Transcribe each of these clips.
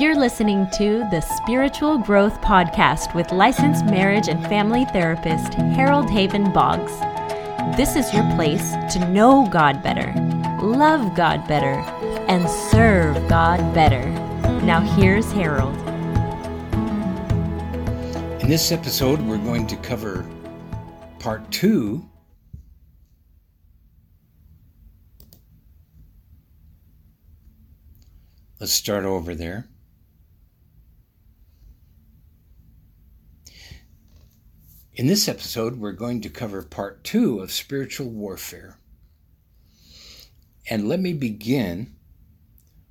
You're listening to the Spiritual Growth Podcast with licensed marriage and family therapist Harold Haven Boggs. This is your place to know God better, love God better, and serve God better. Now, here's Harold. In this episode, we're going to cover part two Let's start over there. In this episode, we're going to cover part two of spiritual warfare. And let me begin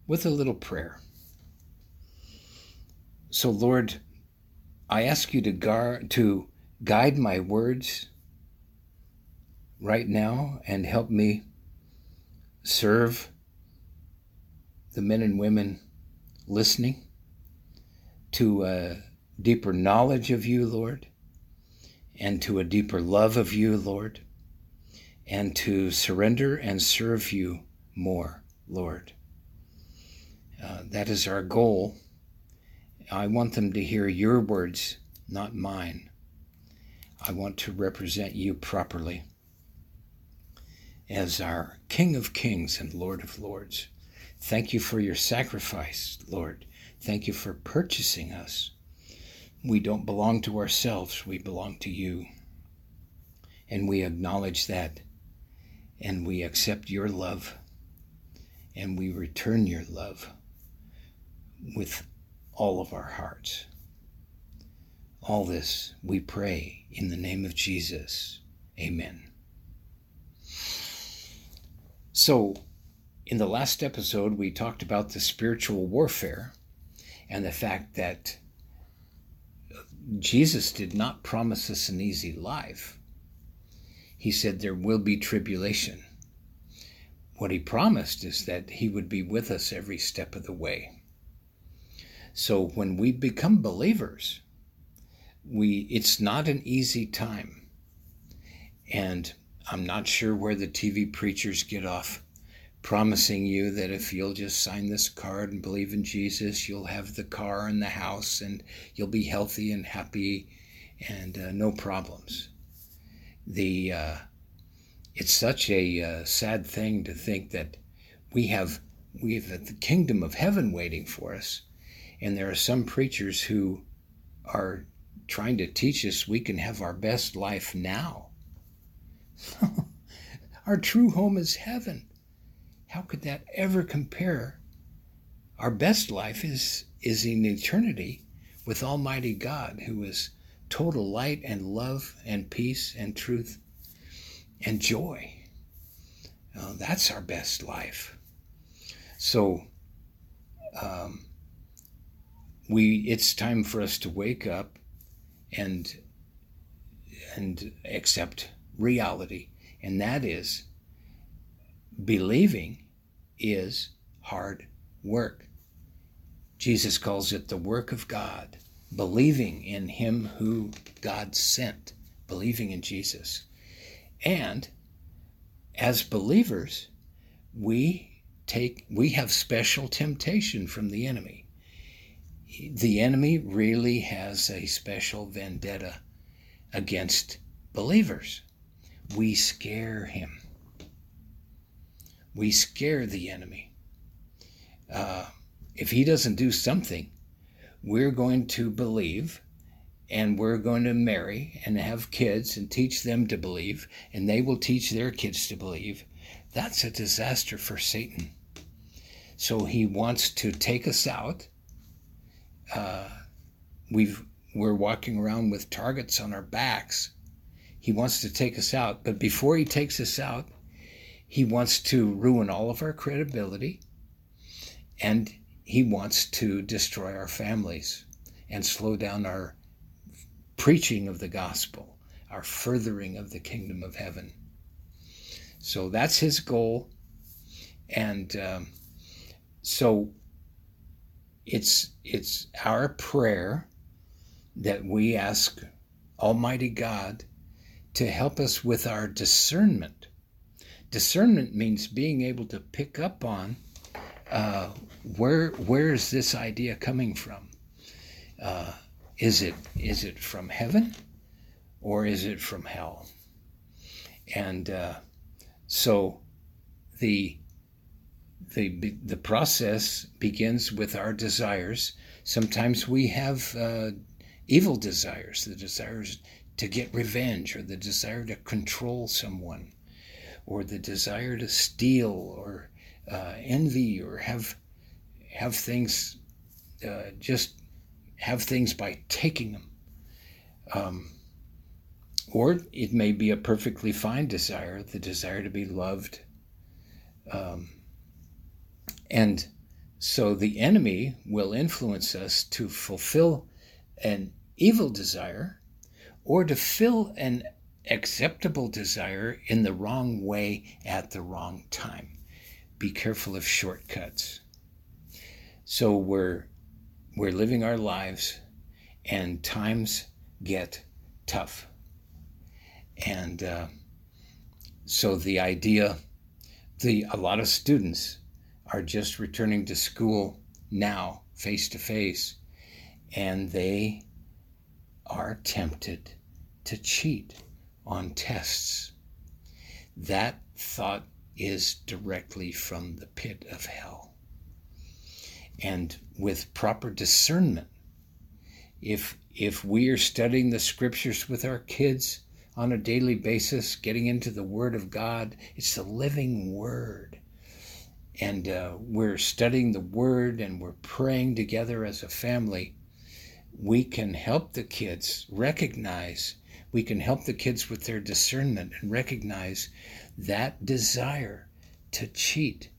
with a little prayer. So, Lord, I ask you to, guard, to guide my words right now and help me serve the men and women listening to a deeper knowledge of you, Lord, and to a deeper love of you, Lord, and to surrender and serve you more, Lord. Uh, that is our goal. I want them to hear your words, not mine. I want to represent you properly as our King of Kings and Lord of Lords. Thank you for your sacrifice, Lord. Thank you for purchasing us. We don't belong to ourselves, we belong to you. And we acknowledge that, and we accept your love, and we return your love with all of our hearts. All this we pray in the name of Jesus. Amen. So, in the last episode, we talked about the spiritual warfare and the fact that Jesus did not promise us an easy life. He said there will be tribulation. What he promised is that he would be with us every step of the way. So when we become believers, we it's not an easy time. And I'm not sure where the TV preachers get off promising you that if you'll just sign this card and believe in Jesus, you'll have the car and the house and you'll be healthy and happy and uh, no problems. The uh, it's such a uh, sad thing to think that we have we have the kingdom of heaven waiting for us, and there are some preachers who are trying to teach us we can have our best life now. our true home is heaven how could that ever compare? Our best life is, is in eternity with Almighty God, who is total light and love and peace and truth and joy. Uh, that's our best life. So, um, we it's time for us to wake up and and accept reality, and that is believing is hard work. Jesus calls it the work of God, believing in Him who God sent, believing in Jesus. And as believers, we take we have special temptation from the enemy. The enemy really has a special vendetta against believers. We scare him we scare the enemy. Uh, if he doesn't do something, we're going to believe and we're going to marry and have kids and teach them to believe, and they will teach their kids to believe. That's a disaster for Satan. So he wants to take us out. Uh, we've we're walking around with targets on our backs. He wants to take us out, but before he takes us out, he wants to ruin all of our credibility and he wants to destroy our families and slow down our preaching of the gospel, our furthering of the kingdom of heaven. So that's his goal. And um, so it's, it's our prayer that we ask Almighty God to help us with our discernment Discernment means being able to pick up on uh, where where is this idea coming from? Uh, is it is it from heaven, or is it from hell? And uh, so the the the process begins with our desires. Sometimes we have uh, evil desires, the desires to get revenge, or the desire to control someone, or the desire to steal, or uh, envy, or have have things uh, just have things by taking them. Um, or it may be a perfectly fine desire, the desire to be loved. Um, and so the enemy will influence us to fulfill an evil desire or to fill an acceptable desire in the wrong way at the wrong time. Be careful of shortcuts. So we're we're living our lives and times get tough. And uh, so the idea, the a lot of students are just returning to school now, face to face, and they are tempted to cheat on tests. That thought is directly from the pit of hell. And with proper discernment, if if we are studying the scriptures with our kids on a daily basis, getting into the Word of God, it's the living Word and uh, we're studying the Word and we're praying together as a family, we can help the kids recognize, we can help the kids with their discernment and recognize that desire to cheat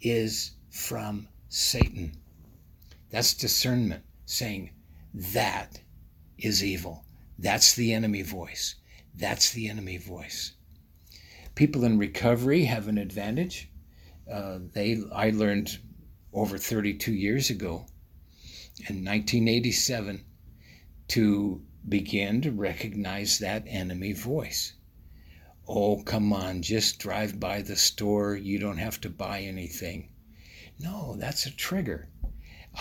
is from Satan. That's discernment, saying that is evil. That's the enemy voice. That's the enemy voice. People in recovery have an advantage uh, they I learned over 32 years ago in 1987 to begin to recognize that enemy voice. Oh, come on, just drive by the store. You don't have to buy anything. No, that's a trigger.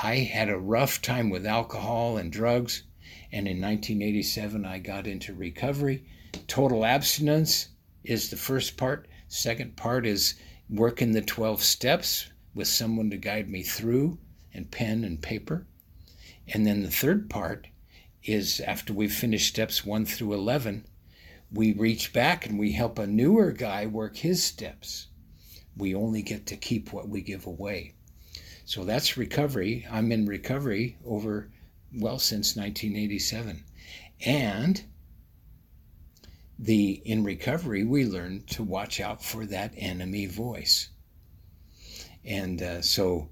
I had a rough time with alcohol and drugs, and in 1987 I got into recovery. Total abstinence is the first part. Second part is working the 12 steps with someone to guide me through and pen and paper. And then the third part is after we've finished steps 1 through 11, we reach back and we help a newer guy work his steps. We only get to keep what we give away. So that's recovery. I'm in recovery over, well, since 1987. And the in recovery we learn to watch out for that enemy voice and uh, so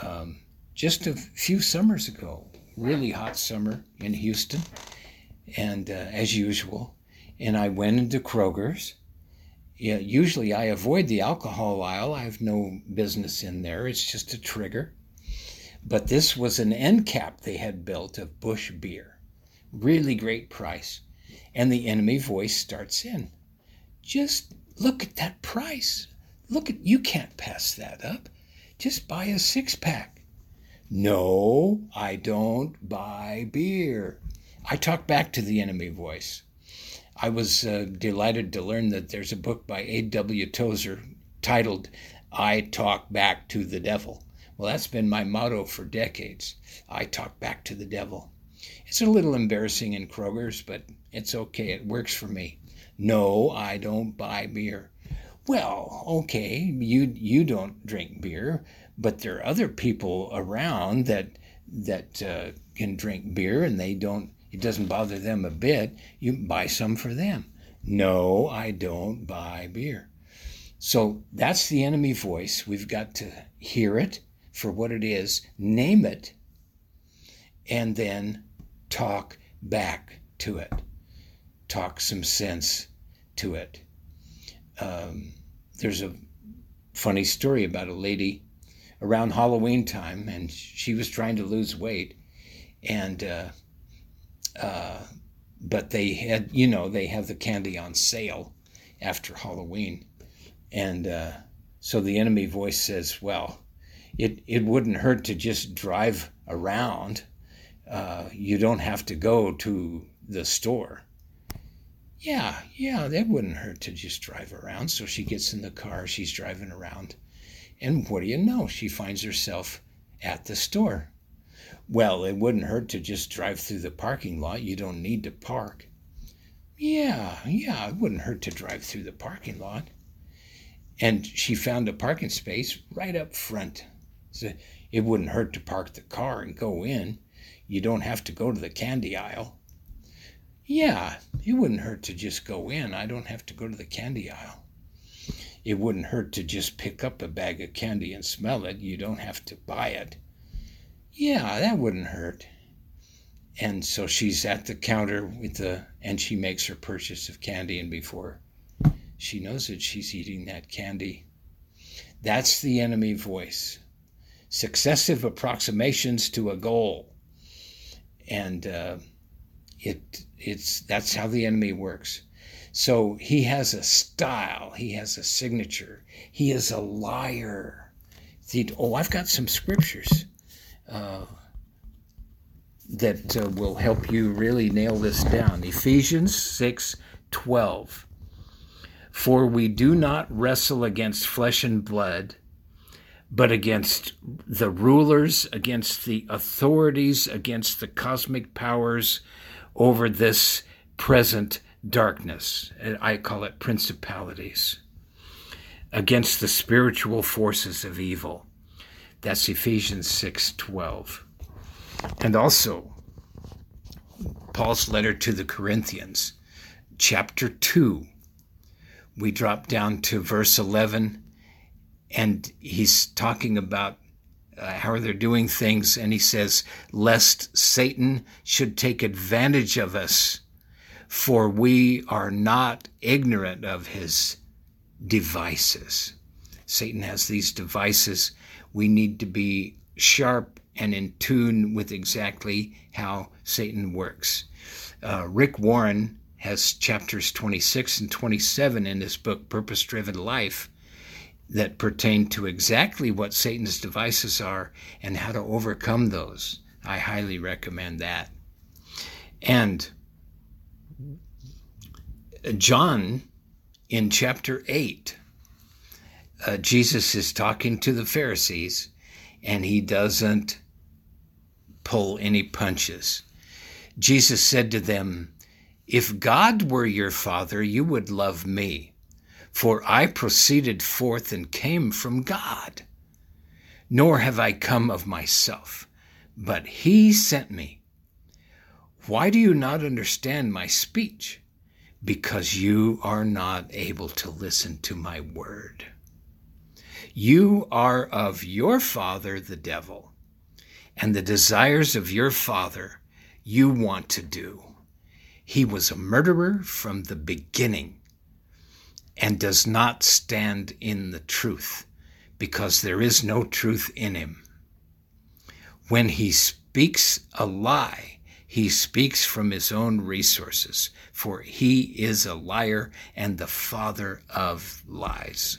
um, just a few summers ago really hot summer in houston and uh, as usual and i went into kroger's yeah, usually i avoid the alcohol aisle i have no business in there it's just a trigger but this was an end cap they had built of Busch beer really great price and the enemy voice starts in. Just look at that price. Look at you can't pass that up. Just buy a six pack. No, I don't buy beer. I talk back to the enemy voice. I was uh, delighted to learn that there's a book by A.W. Tozer titled I Talk Back to the Devil. Well, that's been my motto for decades. I talk back to the devil. It's a little embarrassing in Kroger's, but it's okay. It works for me. No, I don't buy beer. Well, okay, you you don't drink beer, but there are other people around that that uh, can drink beer and they don't. It doesn't bother them a bit. You buy some for them. No, I don't buy beer. So that's the enemy voice. We've got to hear it for what it is, name it, and then talk back to it, talk some sense to it. Um, there's a funny story about a lady around Halloween time, and she was trying to lose weight, and uh, uh, but they had, you know, they have the candy on sale after Halloween, and uh, so the enemy voice says, "Well, it, it wouldn't hurt to just drive around. Uh, you don't have to go to the store. Yeah, yeah, that wouldn't hurt to just drive around. So she gets in the car, she's driving around. And what do you know? She finds herself at the store. Well, it wouldn't hurt to just drive through the parking lot. You don't need to park. Yeah, yeah, it wouldn't hurt to drive through the parking lot. And she found a parking space right up front. So it wouldn't hurt to park the car and go in. You don't have to go to the candy aisle. Yeah, it wouldn't hurt to just go in. I don't have to go to the candy aisle. It wouldn't hurt to just pick up a bag of candy and smell it. You don't have to buy it. Yeah, that wouldn't hurt. And so she's at the counter with the, and she makes her purchase of candy, and before she knows it, she's eating that candy. That's the enemy voice. Successive approximations to a goal. And uh, it, it's, that's how the enemy works. So he has a style, he has a signature, he is a liar. oh, I've got some scriptures uh, that uh, will help you really nail this down. Ephesians 6 12. For we do not wrestle against flesh and blood, but against the rulers, against the authorities, against the cosmic powers over this present darkness. I call it principalities. Against the spiritual forces of evil. That's Ephesians 6:12. And also Paul's letter to the Corinthians, chapter 2. We drop down to verse 11 and he's talking about uh, how they're doing things and he says lest Satan should take advantage of us for we are not ignorant of his devices. Satan has these devices we need to be sharp and in tune with exactly how Satan works. Uh, Rick Warren has chapters 26 and 27 in his book, Purpose Driven Life, that pertain to exactly what Satan's devices are and how to overcome those. I highly recommend that. And John, in chapter 8, uh, Jesus is talking to the Pharisees and he doesn't pull any punches. Jesus said to them, If God were your Father, you would love me, for I proceeded forth and came from God. Nor have I come of myself, but He sent me. Why do you not understand my speech? Because you are not able to listen to my word. You are of your father, the devil, and the desires of your father you want to do. He was a murderer from the beginning and does not stand in the truth because there is no truth in him. When he speaks a lie, he speaks from his own resources, for he is a liar and the father of lies.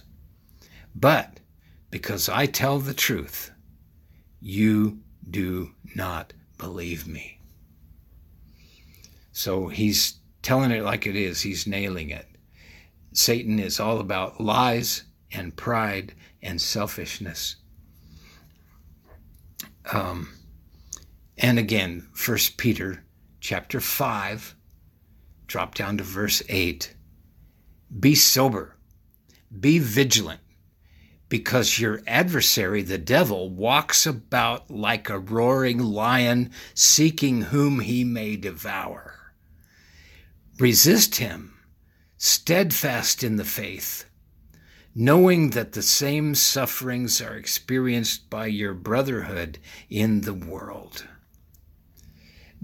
But because I tell the truth, you do not believe me. So he's telling it like it is, he's nailing it. Satan is all about lies and pride and selfishness. Um, and again, First Peter chapter 5, drop down to verse 8. Be sober, be vigilant because your adversary, the devil, walks about like a roaring lion, seeking whom he may devour. Resist him, steadfast in the faith, knowing that the same sufferings are experienced by your brotherhood in the world.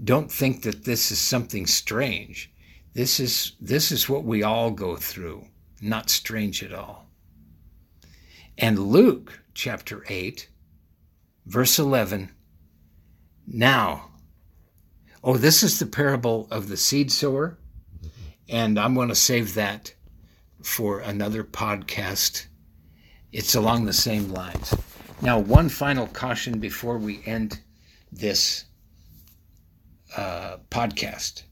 Don't think that this is something strange. This is, this is what we all go through, not strange at all. And Luke chapter 8, verse 11. Now, oh, this is the parable of the seed sower, and I'm going to save that for another podcast. It's along the same lines. Now, one final caution before we end this uh, podcast.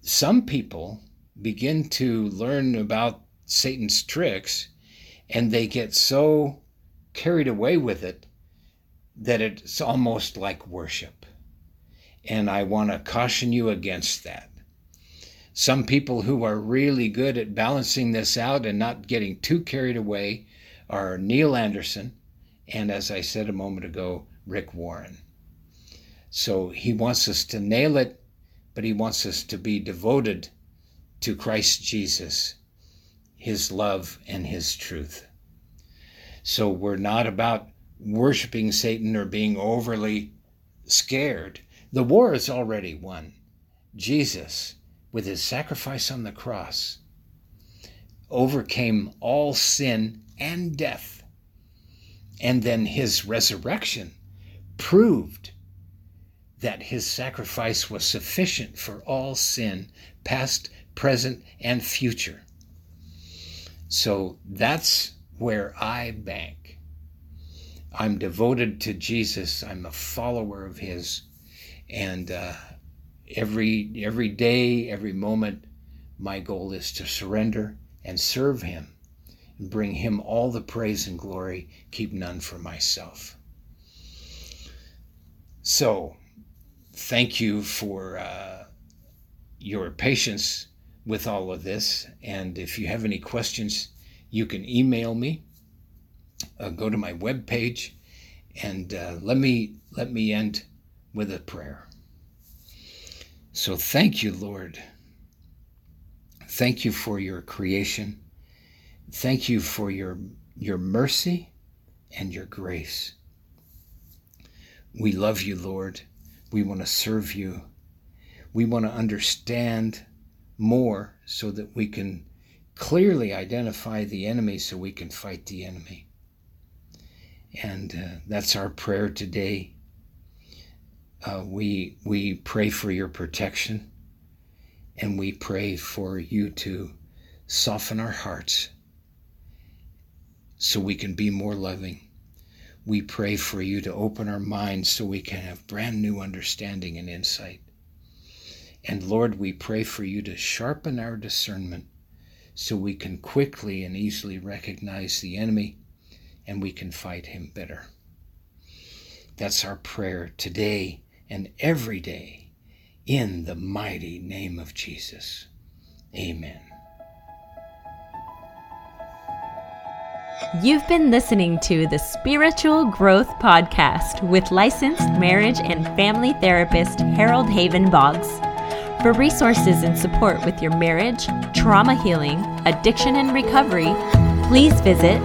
Some people begin to learn about Satan's tricks and they get so carried away with it that it's almost like worship. And I want to caution you against that. Some people who are really good at balancing this out and not getting too carried away are Neil Anderson and, as I said a moment ago, Rick Warren. So he wants us to nail it, but he wants us to be devoted to Christ Jesus, his love, and his truth. So we're not about worshiping Satan or being overly scared. The war is already won. Jesus, with his sacrifice on the cross, overcame all sin and death. And then his resurrection proved that his sacrifice was sufficient for all sin, past, present, and future. So that's where I bank. I'm devoted to Jesus. I'm a follower of His, and uh, every every day, every moment, my goal is to surrender and serve Him, and bring Him all the praise and glory. Keep none for myself. So, thank you for uh, your patience with all of this, and if you have any questions you can email me, uh, go to my webpage, and uh, let me let me end with a prayer. So thank you, Lord. Thank you for your creation. Thank you for your your mercy and your grace. We love you, Lord. We want to serve you. We want to understand more so that we can clearly identify the enemy so we can fight the enemy. And uh, that's our prayer today. Uh, we we pray for your protection, and we pray for you to soften our hearts so we can be more loving. We pray for you to open our minds so we can have brand new understanding and insight. And Lord, we pray for you to sharpen our discernment so we can quickly and easily recognize the enemy and we can fight him better. That's our prayer today and every day in the mighty name of Jesus. Amen. You've been listening to the Spiritual Growth Podcast with licensed marriage and family therapist Harold Haven Boggs. For resources and support with your marriage, trauma healing, addiction, and recovery, please visit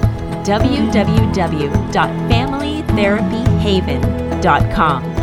www.familytherapyhaven.com.